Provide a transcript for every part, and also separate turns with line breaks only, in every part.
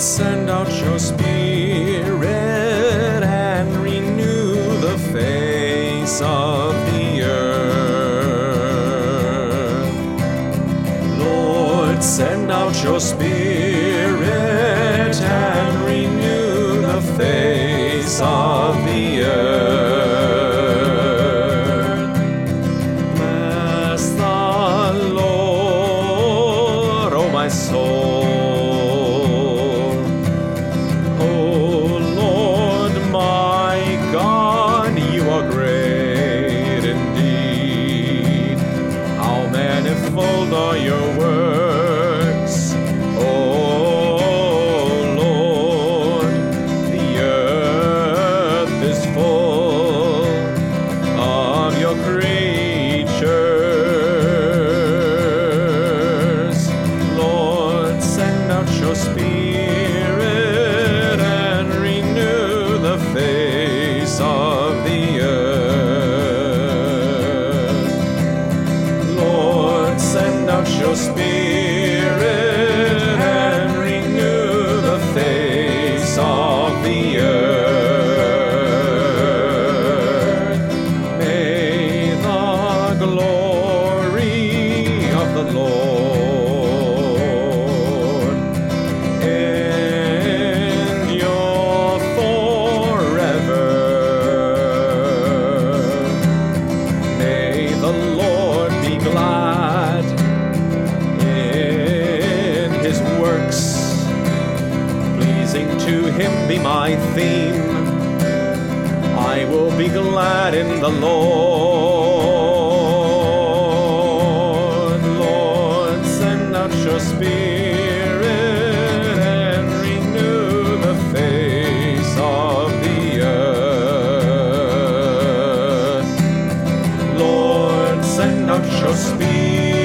Send out your spirit and renew the face of the earth. Lord, send out your spirit and renew the face of the earth. Master Lord. Oh, my soul. Manifold are your works, my theme. I will be glad in the Lord. Lord, send out your spirit and renew the face of the earth. Lord, send out your spirit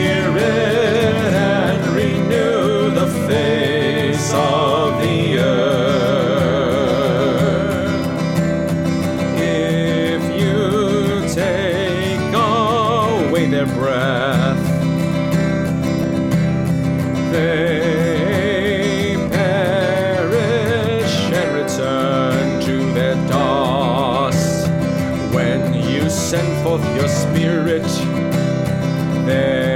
breath. They perish and return to their dust. When you send forth your spirit, they